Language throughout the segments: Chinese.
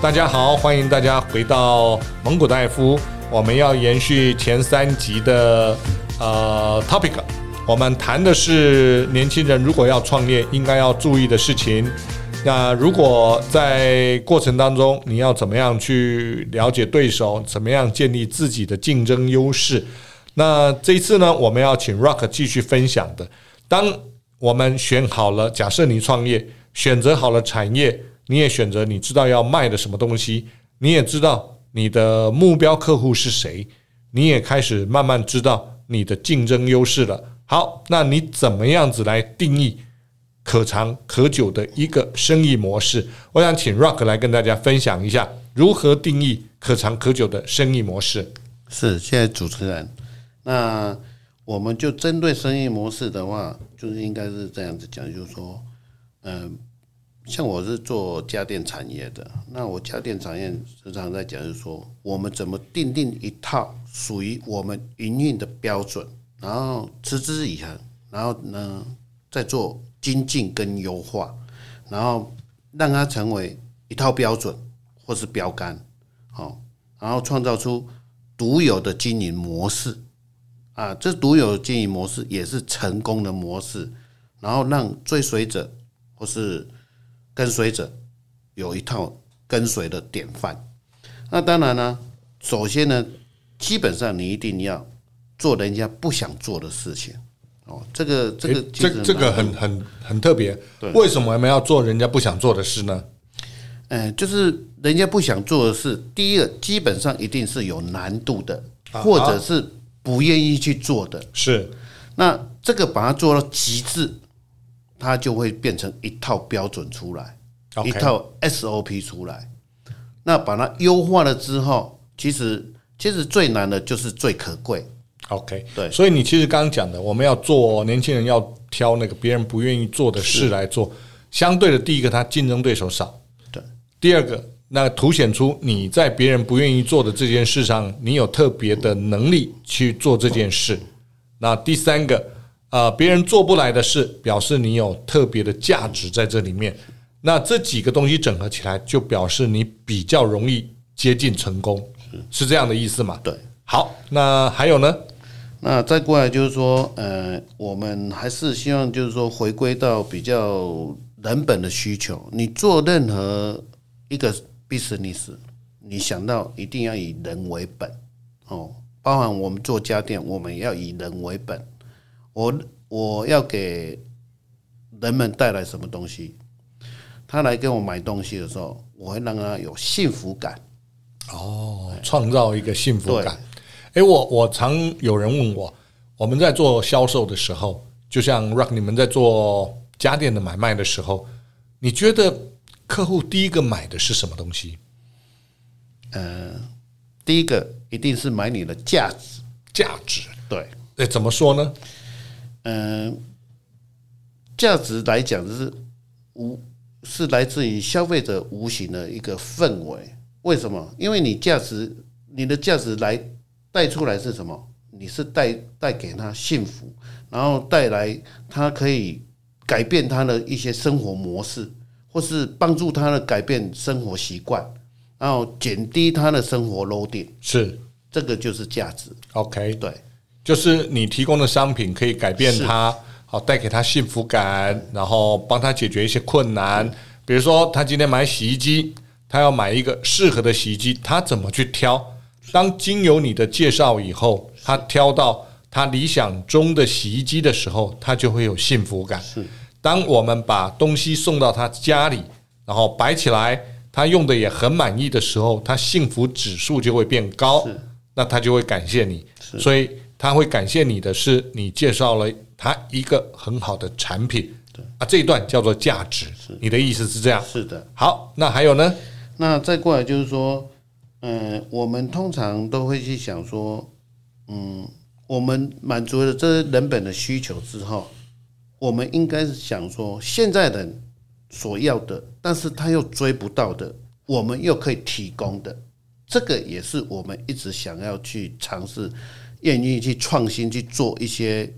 大家好，欢迎大家回到蒙古戴夫。我们要延续前三集的呃 topic，我们谈的是年轻人如果要创业应该要注意的事情。那如果在过程当中你要怎么样去了解对手，怎么样建立自己的竞争优势？那这一次呢，我们要请 Rock 继续分享的。当我们选好了，假设你创业，选择好了产业。你也选择，你知道要卖的什么东西，你也知道你的目标客户是谁，你也开始慢慢知道你的竞争优势了。好，那你怎么样子来定义可长可久的一个生意模式？我想请 Rock 来跟大家分享一下如何定义可长可久的生意模式。是，谢谢主持人。那我们就针对生意模式的话，就是应该是这样子讲，就是说，嗯。像我是做家电产业的，那我家电产业时常在讲，就是说我们怎么订定一套属于我们营运的标准，然后持之以恒，然后呢再做精进跟优化，然后让它成为一套标准或是标杆，好，然后创造出独有的经营模式。啊，这独有的经营模式也是成功的模式，然后让追随者或是跟随者有一套跟随的典范。那当然呢，首先呢，基本上你一定要做人家不想做的事情。哦，这个这个这这个很很很特别。为什么我们要做人家不想做的事呢？嗯，就是人家不想做的事，第一个基本上一定是有难度的，或者是不愿意去做的。是，那这个把它做到极致。它就会变成一套标准出来.一套 SOP 出来。那把它优化了之后，其实其实最难的就是最可贵。OK，对。所以你其实刚刚讲的，我们要做年轻人要挑那个别人不愿意做的事来做。相对的，第一个，他竞争对手少。对。第二个，那凸显出你在别人不愿意做的这件事上，你有特别的能力去做这件事。那第三个。啊，别人做不来的事，表示你有特别的价值在这里面。那这几个东西整合起来，就表示你比较容易接近成功，是这样的意思吗？对。好，那还有呢？那再过来就是说，呃，我们还是希望就是说，回归到比较人本的需求。你做任何一个 business，你想到一定要以人为本哦。包含我们做家电，我们要以人为本。我我要给人们带来什么东西？他来跟我买东西的时候，我会让他有幸福感。哦，创造一个幸福感。哎，我我常有人问我，我们在做销售的时候，就像 Rock 你们在做家电的买卖的时候，你觉得客户第一个买的是什么东西？呃，第一个一定是买你的价值，价值。对，哎，怎么说呢？嗯，价值来讲就是无是来自于消费者无形的一个氛围。为什么？因为你价值，你的价值来带出来是什么？你是带带给他幸福，然后带来他可以改变他的一些生活模式，或是帮助他的改变生活习惯，然后减低他的生活 loading。是，这个就是价值。OK，对。就是你提供的商品可以改变他，好带给他幸福感，然后帮他解决一些困难。比如说，他今天买洗衣机，他要买一个适合的洗衣机，他怎么去挑？当经由你的介绍以后，他挑到他理想中的洗衣机的时候，他就会有幸福感。是，当我们把东西送到他家里，然后摆起来，他用的也很满意的时候，他幸福指数就会变高，那他就会感谢你。所以。他会感谢你的是，你介绍了他一个很好的产品，对啊，这一段叫做价值。是，你的意思是这样？是的。好，那还有呢？那再过来就是说，嗯，我们通常都会去想说，嗯，我们满足了这人本的需求之后，我们应该是想说，现在人所要的，但是他又追不到的，我们又可以提供的，这个也是我们一直想要去尝试。愿意去创新去做一些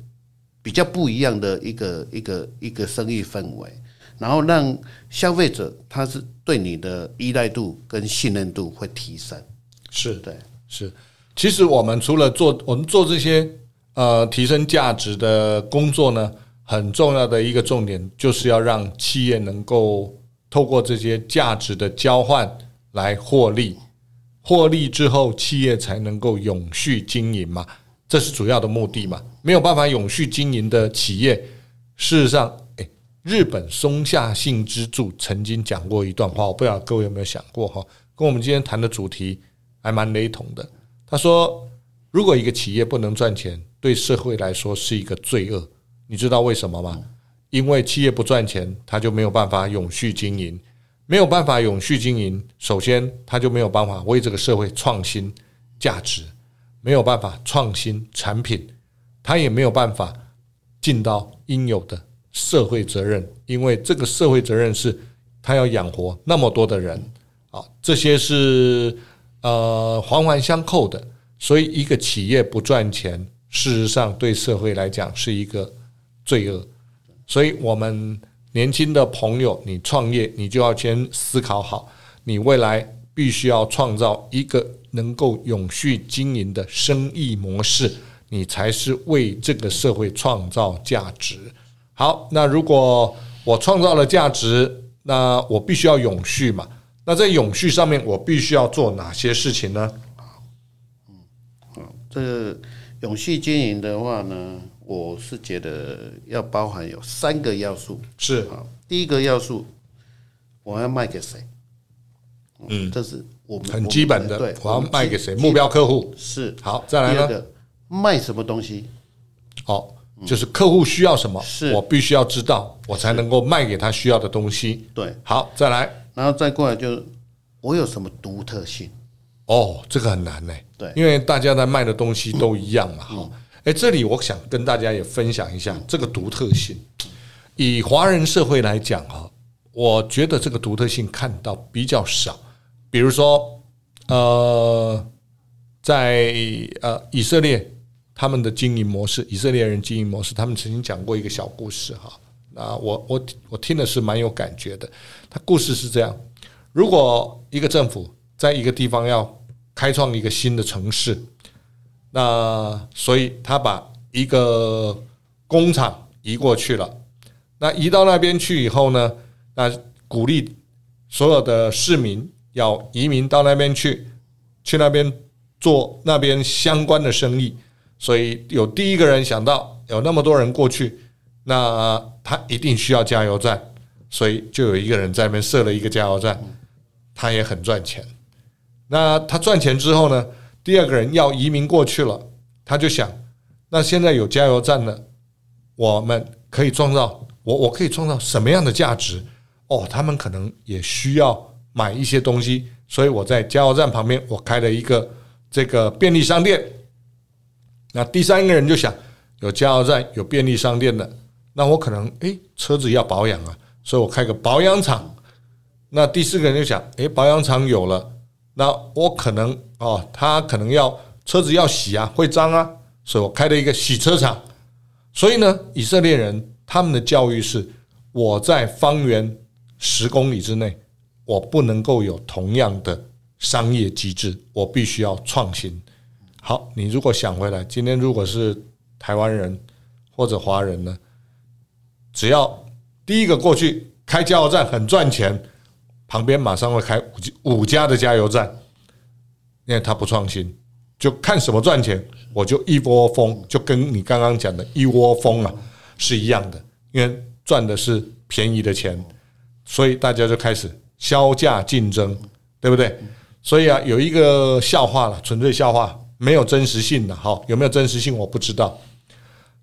比较不一样的一个一个一个生意氛围，然后让消费者他是对你的依赖度跟信任度会提升。是对，是。其实我们除了做我们做这些呃提升价值的工作呢，很重要的一个重点就是要让企业能够透过这些价值的交换来获利，获利之后企业才能够永续经营嘛，这是主要的目的嘛。没有办法永续经营的企业，事实上，诶，日本松下幸之助曾经讲过一段话，我不知道各位有没有想过哈，跟我们今天谈的主题还蛮雷同的。他说：“如果一个企业不能赚钱，对社会来说是一个罪恶。你知道为什么吗？因为企业不赚钱，他就没有办法永续经营，没有办法永续经营。首先，他就没有办法为这个社会创新价值，没有办法创新产品，他也没有办法尽到应有的社会责任。因为这个社会责任是他要养活那么多的人啊，这些是。”呃，环环相扣的，所以一个企业不赚钱，事实上对社会来讲是一个罪恶。所以，我们年轻的朋友，你创业，你就要先思考好，你未来必须要创造一个能够永续经营的生意模式，你才是为这个社会创造价值。好，那如果我创造了价值，那我必须要永续嘛。那在永续上面，我必须要做哪些事情呢？嗯，这永续经营的话呢，我是觉得要包含有三个要素。是啊，第一个要素，我要卖给谁？嗯，这是我们很基本的。对，我要卖给谁？目标客户是。好，再来呢？卖什么东西？好，就是客户需要什么，是我必须要知道，我才能够卖给他需要的东西。对，好，再来。然后再过来就是我有什么独特性？哦，这个很难呢。对，因为大家在卖的东西都一样嘛。哈，哎，这里我想跟大家也分享一下这个独特性。以华人社会来讲哈，我觉得这个独特性看到比较少。比如说，呃，在呃以色列他们的经营模式，以色列人经营模式，他们曾经讲过一个小故事哈。啊，我我我听的是蛮有感觉的。他故事是这样：如果一个政府在一个地方要开创一个新的城市，那所以他把一个工厂移过去了。那移到那边去以后呢，那鼓励所有的市民要移民到那边去，去那边做那边相关的生意。所以有第一个人想到，有那么多人过去。那他一定需要加油站，所以就有一个人在那边设了一个加油站，他也很赚钱。那他赚钱之后呢，第二个人要移民过去了，他就想，那现在有加油站了，我们可以创造我我可以创造什么样的价值？哦，他们可能也需要买一些东西，所以我在加油站旁边我开了一个这个便利商店。那第三个人就想，有加油站，有便利商店的。那我可能诶，车子要保养啊，所以我开个保养厂。那第四个人就想，诶，保养厂有了，那我可能哦，他可能要车子要洗啊，会脏啊，所以我开了一个洗车场。所以呢，以色列人他们的教育是，我在方圆十公里之内，我不能够有同样的商业机制，我必须要创新。好，你如果想回来，今天如果是台湾人或者华人呢？只要第一个过去开加油站很赚钱，旁边马上会开五五家的加油站，因为他不创新，就看什么赚钱，我就一窝蜂，就跟你刚刚讲的一窝蜂啊是一样的，因为赚的是便宜的钱，所以大家就开始削价竞争，对不对？所以啊，有一个笑话了，纯粹笑话，没有真实性的，好，有没有真实性我不知道。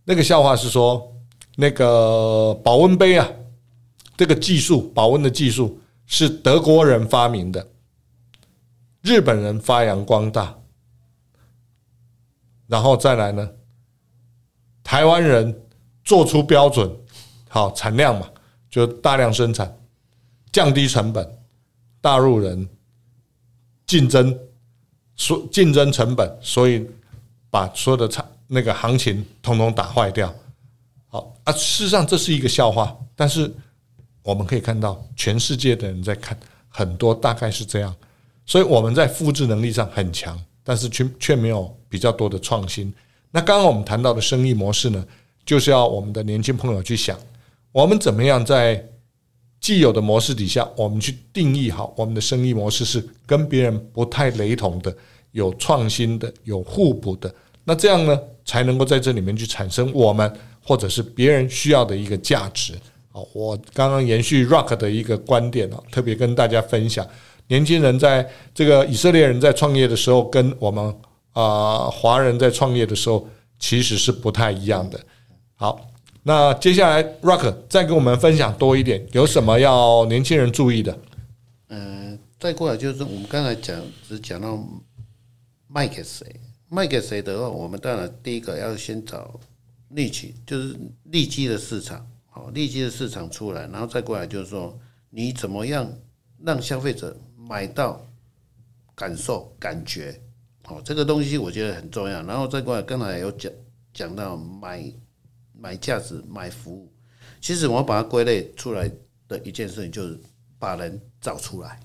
那个笑话是说。那个保温杯啊，这个技术保温的技术是德国人发明的，日本人发扬光大，然后再来呢，台湾人做出标准，好产量嘛，就大量生产，降低成本，大陆人竞争，所竞争成本，所以把所有的产那个行情统统打坏掉。好啊，事实上这是一个笑话，但是我们可以看到全世界的人在看，很多大概是这样，所以我们在复制能力上很强，但是却却没有比较多的创新。那刚刚我们谈到的生意模式呢，就是要我们的年轻朋友去想，我们怎么样在既有的模式底下，我们去定义好我们的生意模式是跟别人不太雷同的。有创新的，有互补的，那这样呢，才能够在这里面去产生我们或者是别人需要的一个价值。好，我刚刚延续 Rock 的一个观点啊，特别跟大家分享，年轻人在这个以色列人在创业的时候，跟我们啊华人在创业的时候其实是不太一样的。好，那接下来 Rock 再跟我们分享多一点，有什么要年轻人注意的？嗯、呃，再过来就是我们刚才讲，只讲到。卖给谁？卖给谁的话，我们当然第一个要先找利基，就是利基的市场，好，利基的市场出来，然后再过来就是说，你怎么样让消费者买到感受感觉，好，这个东西我觉得很重要。然后再过来，刚才有讲讲到买买价值、买服务，其实我把它归类出来的一件事情就是把人找出来，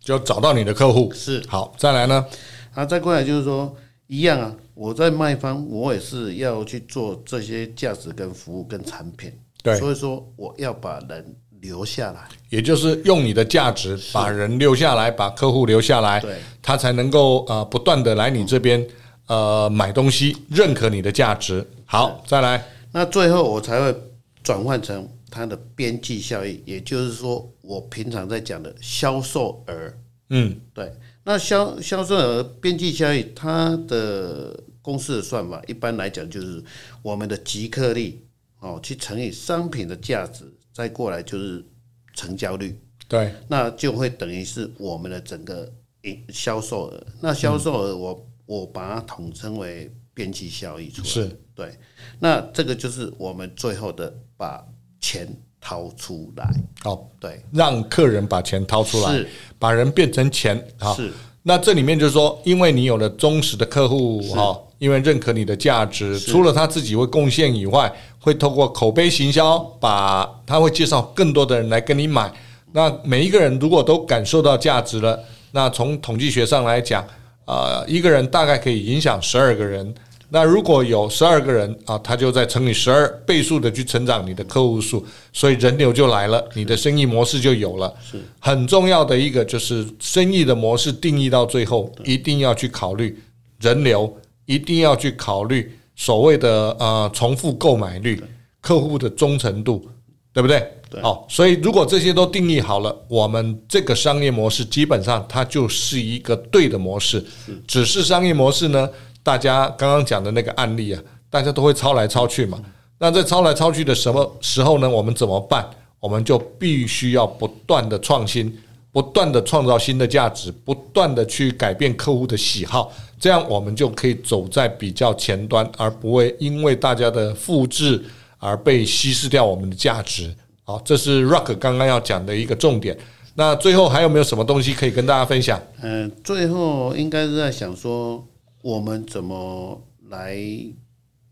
就找到你的客户。是。好，再来呢？啊、再过来就是说一样啊，我在卖方，我也是要去做这些价值跟服务跟产品，对，所以说我要把人留下来，也就是用你的价值把人留下来，把客户留下来，对，他才能够呃不断的来你这边呃买东西，认可你的价值。好，再来，那最后我才会转换成它的边际效益，也就是说我平常在讲的销售额，嗯，对。那销销售额边际效益，它的公式的算法，一般来讲就是我们的即客力哦，去乘以商品的价值，再过来就是成交率。对，那就会等于是我们的整个营销售额。那销售额我、嗯、我把它统称为边际效益出来。是，对。那这个就是我们最后的把钱掏出来，好，对，让客人把钱掏出来，是把人变成钱，好，是。那这里面就是说，因为你有了忠实的客户，哈，因为认可你的价值，除了他自己会贡献以外，会透过口碑行销，把他会介绍更多的人来跟你买。那每一个人如果都感受到价值了，那从统计学上来讲，啊，一个人大概可以影响十二个人。那如果有十二个人啊，他就在乘以十二倍数的去成长你的客户数，所以人流就来了，你的生意模式就有了。是很重要的一个，就是生意的模式定义到最后，一定要去考虑人流，一定要去考虑所谓的呃重复购买率、客户的忠诚度，对不对？好，所以如果这些都定义好了，我们这个商业模式基本上它就是一个对的模式，只是商业模式呢。大家刚刚讲的那个案例啊，大家都会抄来抄去嘛。那在抄来抄去的什么时候呢？我们怎么办？我们就必须要不断的创新，不断的创造新的价值，不断的去改变客户的喜好，这样我们就可以走在比较前端，而不会因为大家的复制而被稀释掉我们的价值。好，这是 Rock 刚刚要讲的一个重点。那最后还有没有什么东西可以跟大家分享？嗯，最后应该是在想说。我们怎么来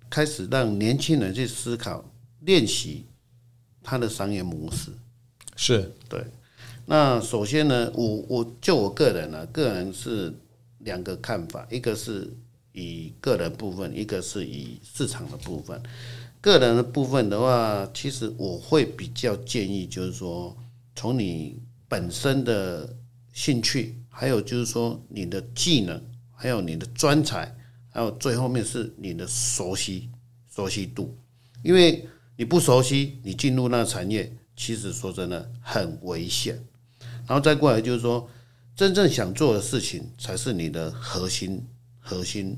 开始让年轻人去思考、练习他的商业模式？是对。那首先呢，我我就我个人呢、啊，个人是两个看法，一个是以个人部分，一个是以市场的部分。个人的部分的话，其实我会比较建议，就是说，从你本身的兴趣，还有就是说你的技能。还有你的专才，还有最后面是你的熟悉熟悉度，因为你不熟悉，你进入那个产业，其实说真的很危险。然后再过来就是说，真正想做的事情才是你的核心核心。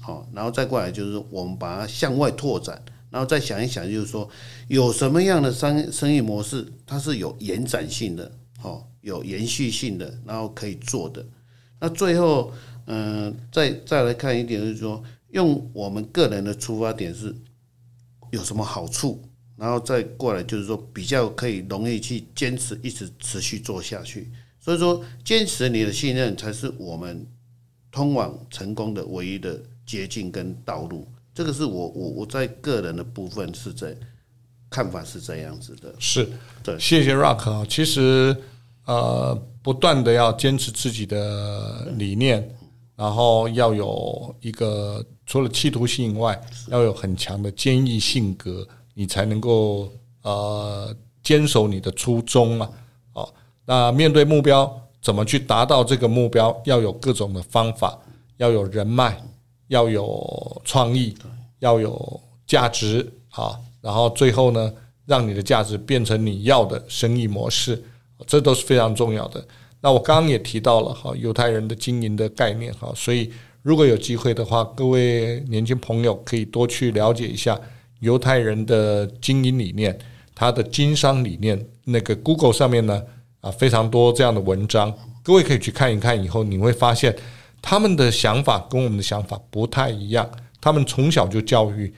好，然后再过来就是我们把它向外拓展，然后再想一想，就是说有什么样的商生意模式，它是有延展性的，好，有延续性的，然后可以做的。那最后。嗯，再再来看一点，就是说，用我们个人的出发点是有什么好处，然后再过来就是说，比较可以容易去坚持，一直持续做下去。所以说，坚持你的信任才是我们通往成功的唯一的捷径跟道路。这个是我我我在个人的部分是在看法是这样子的。是，对，谢谢 Rock 啊。其实呃，不断的要坚持自己的理念，然后要有一个除了企图心以外，要有很强的坚毅性格，你才能够呃坚守你的初衷啊。哦，那面对目标，怎么去达到这个目标？要有各种的方法，要有人脉，要有创意，要有价值啊。然后最后呢，让你的价值变成你要的生意模式，这都是非常重要的。那我刚刚也提到了哈，犹太人的经营的概念哈，所以如果有机会的话，各位年轻朋友可以多去了解一下犹太人的经营理念，他的经商理念。那个 Google 上面呢啊，非常多这样的文章，各位可以去看一看。以后你会发现他们的想法跟我们的想法不太一样。他们从小就教育。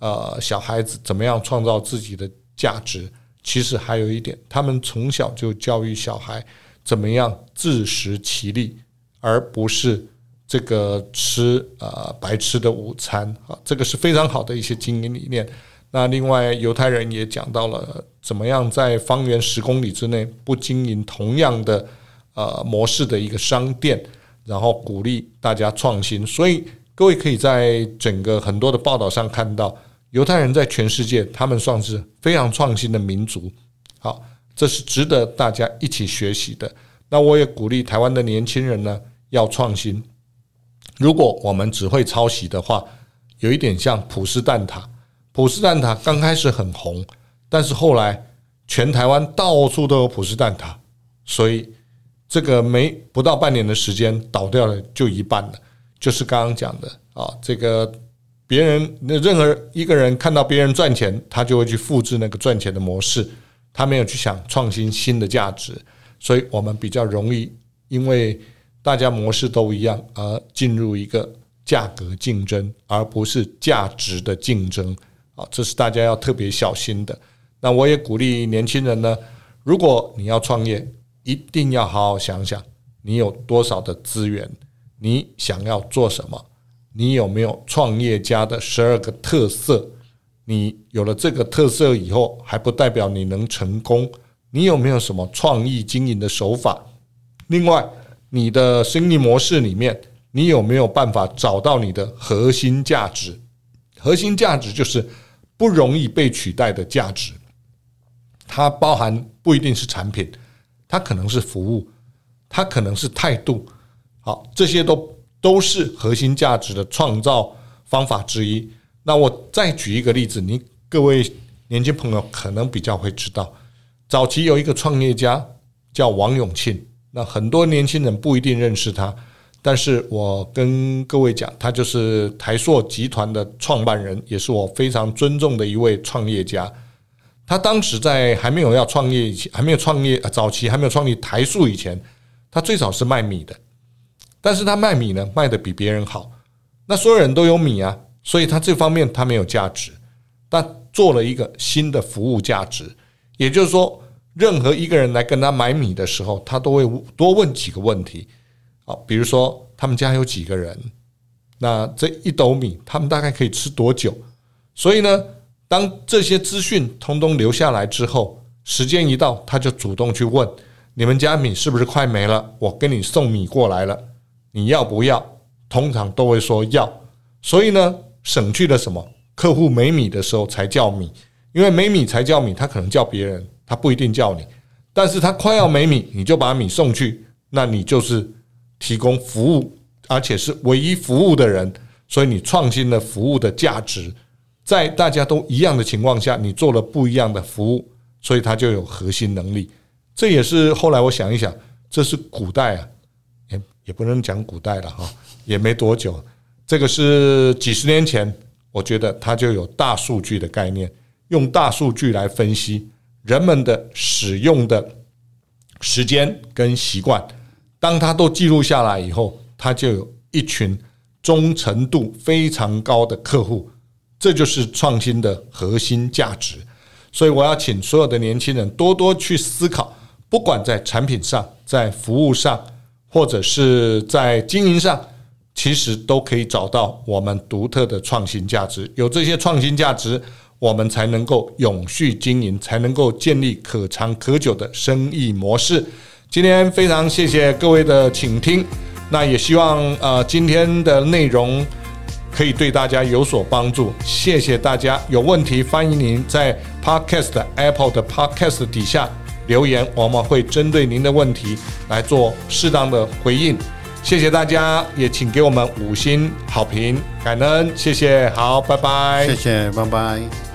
呃，小孩子怎么样创造自己的价值？其实还有一点，他们从小就教育小孩怎么样自食其力，而不是这个吃呃白吃的午餐啊。这个是非常好的一些经营理念。那另外，犹太人也讲到了怎么样在方圆十公里之内不经营同样的呃模式的一个商店，然后鼓励大家创新。所以各位可以在整个很多的报道上看到。犹太人在全世界，他们算是非常创新的民族。好，这是值得大家一起学习的。那我也鼓励台湾的年轻人呢，要创新。如果我们只会抄袭的话，有一点像普斯蛋挞。普斯蛋挞刚开始很红，但是后来全台湾到处都有普斯蛋挞，所以这个没不到半年的时间倒掉了就一半了。就是刚刚讲的啊，这个。别人那任何一个人看到别人赚钱，他就会去复制那个赚钱的模式，他没有去想创新新的价值，所以我们比较容易因为大家模式都一样而进入一个价格竞争，而不是价值的竞争。啊，这是大家要特别小心的。那我也鼓励年轻人呢，如果你要创业，一定要好好想想你有多少的资源，你想要做什么。你有没有创业家的十二个特色？你有了这个特色以后，还不代表你能成功。你有没有什么创意经营的手法？另外，你的生意模式里面，你有没有办法找到你的核心价值？核心价值就是不容易被取代的价值。它包含不一定是产品，它可能是服务，它可能是态度。好，这些都。都是核心价值的创造方法之一。那我再举一个例子，你各位年轻朋友可能比较会知道，早期有一个创业家叫王永庆，那很多年轻人不一定认识他，但是我跟各位讲，他就是台塑集团的创办人，也是我非常尊重的一位创业家。他当时在还没有要创业以前，还没有创业，早期还没有创立台塑以前，他最早是卖米的。但是他卖米呢，卖的比别人好。那所有人都有米啊，所以他这方面他没有价值。但做了一个新的服务价值，也就是说，任何一个人来跟他买米的时候，他都会多问几个问题。好，比如说他们家有几个人，那这一斗米他们大概可以吃多久？所以呢，当这些资讯通通留下来之后，时间一到，他就主动去问：你们家米是不是快没了？我跟你送米过来了。你要不要？通常都会说要，所以呢，省去了什么？客户没米的时候才叫米，因为没米才叫米，他可能叫别人，他不一定叫你。但是他快要没米，你就把米送去，那你就是提供服务，而且是唯一服务的人，所以你创新了服务的价值，在大家都一样的情况下，你做了不一样的服务，所以他就有核心能力。这也是后来我想一想，这是古代啊。也也不能讲古代了哈，也没多久，这个是几十年前，我觉得它就有大数据的概念，用大数据来分析人们的使用的时间跟习惯，当它都记录下来以后，它就有一群忠诚度非常高的客户，这就是创新的核心价值。所以我要请所有的年轻人多多去思考，不管在产品上，在服务上。或者是在经营上，其实都可以找到我们独特的创新价值。有这些创新价值，我们才能够永续经营，才能够建立可长可久的生意模式。今天非常谢谢各位的倾听，那也希望呃今天的内容可以对大家有所帮助。谢谢大家，有问题欢迎您在 Podcast Apple 的 Podcast 底下留言，我们会针对您的问题来做适当的回应。谢谢大家，也请给我们五星好评，感恩，谢谢，好，拜拜，谢谢，拜拜。